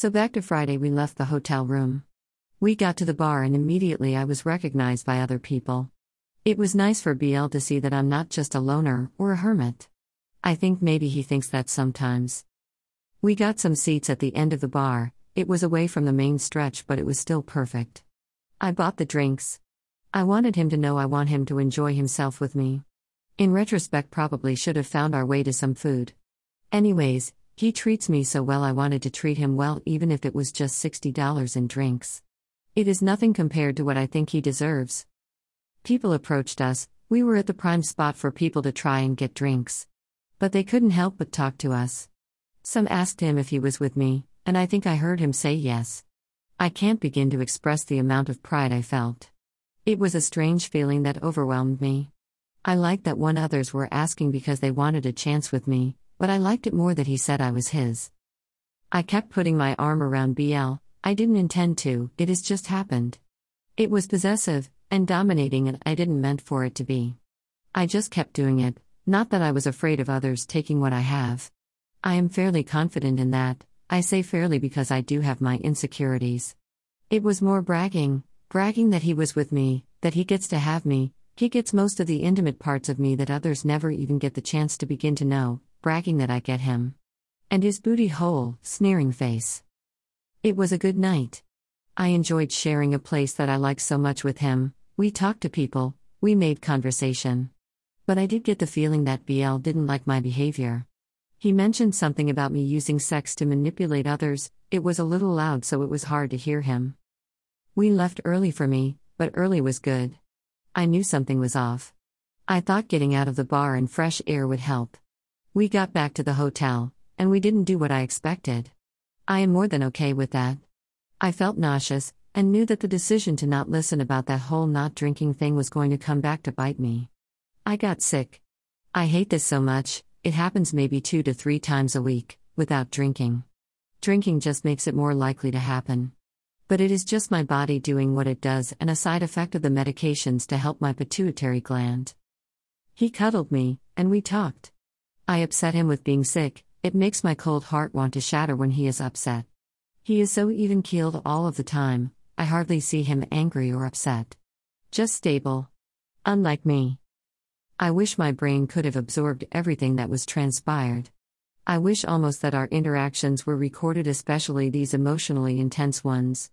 So back to Friday, we left the hotel room. We got to the bar, and immediately I was recognized by other people. It was nice for BL to see that I'm not just a loner or a hermit. I think maybe he thinks that sometimes. We got some seats at the end of the bar, it was away from the main stretch, but it was still perfect. I bought the drinks. I wanted him to know I want him to enjoy himself with me. In retrospect, probably should have found our way to some food. Anyways, he treats me so well, I wanted to treat him well, even if it was just $60 in drinks. It is nothing compared to what I think he deserves. People approached us, we were at the prime spot for people to try and get drinks. But they couldn't help but talk to us. Some asked him if he was with me, and I think I heard him say yes. I can't begin to express the amount of pride I felt. It was a strange feeling that overwhelmed me. I liked that one others were asking because they wanted a chance with me, but I liked it more that he said I was his. I kept putting my arm around BL, I didn't intend to, it has just happened. It was possessive and dominating, and I didn't meant for it to be. I just kept doing it, not that I was afraid of others taking what I have. I am fairly confident in that, I say fairly because I do have my insecurities. It was more bragging, bragging that he was with me, that he gets to have me, he gets most of the intimate parts of me that others never even get the chance to begin to know, bragging that I get him. And his booty hole, sneering face. It was a good night. I enjoyed sharing a place that I liked so much with him, we talked to people, we made conversation. But I did get the feeling that BL didn't like my behavior. He mentioned something about me using sex to manipulate others, it was a little loud so it was hard to hear him. We left early for me, but early was good. I knew something was off. I thought getting out of the bar and fresh air would help. We got back to the hotel, and we didn't do what I expected. I am more than okay with that. I felt nauseous, and knew that the decision to not listen about that whole not drinking thing was going to come back to bite me. I got sick. I hate this so much, it happens maybe two to three times a week, without drinking. Drinking just makes it more likely to happen. But it is just my body doing what it does and a side effect of the medications to help my pituitary gland. He cuddled me, and we talked. I upset him with being sick, it makes my cold heart want to shatter when he is upset. He is so even keeled all of the time, I hardly see him angry or upset. Just stable. Unlike me. I wish my brain could have absorbed everything that was transpired. I wish almost that our interactions were recorded, especially these emotionally intense ones.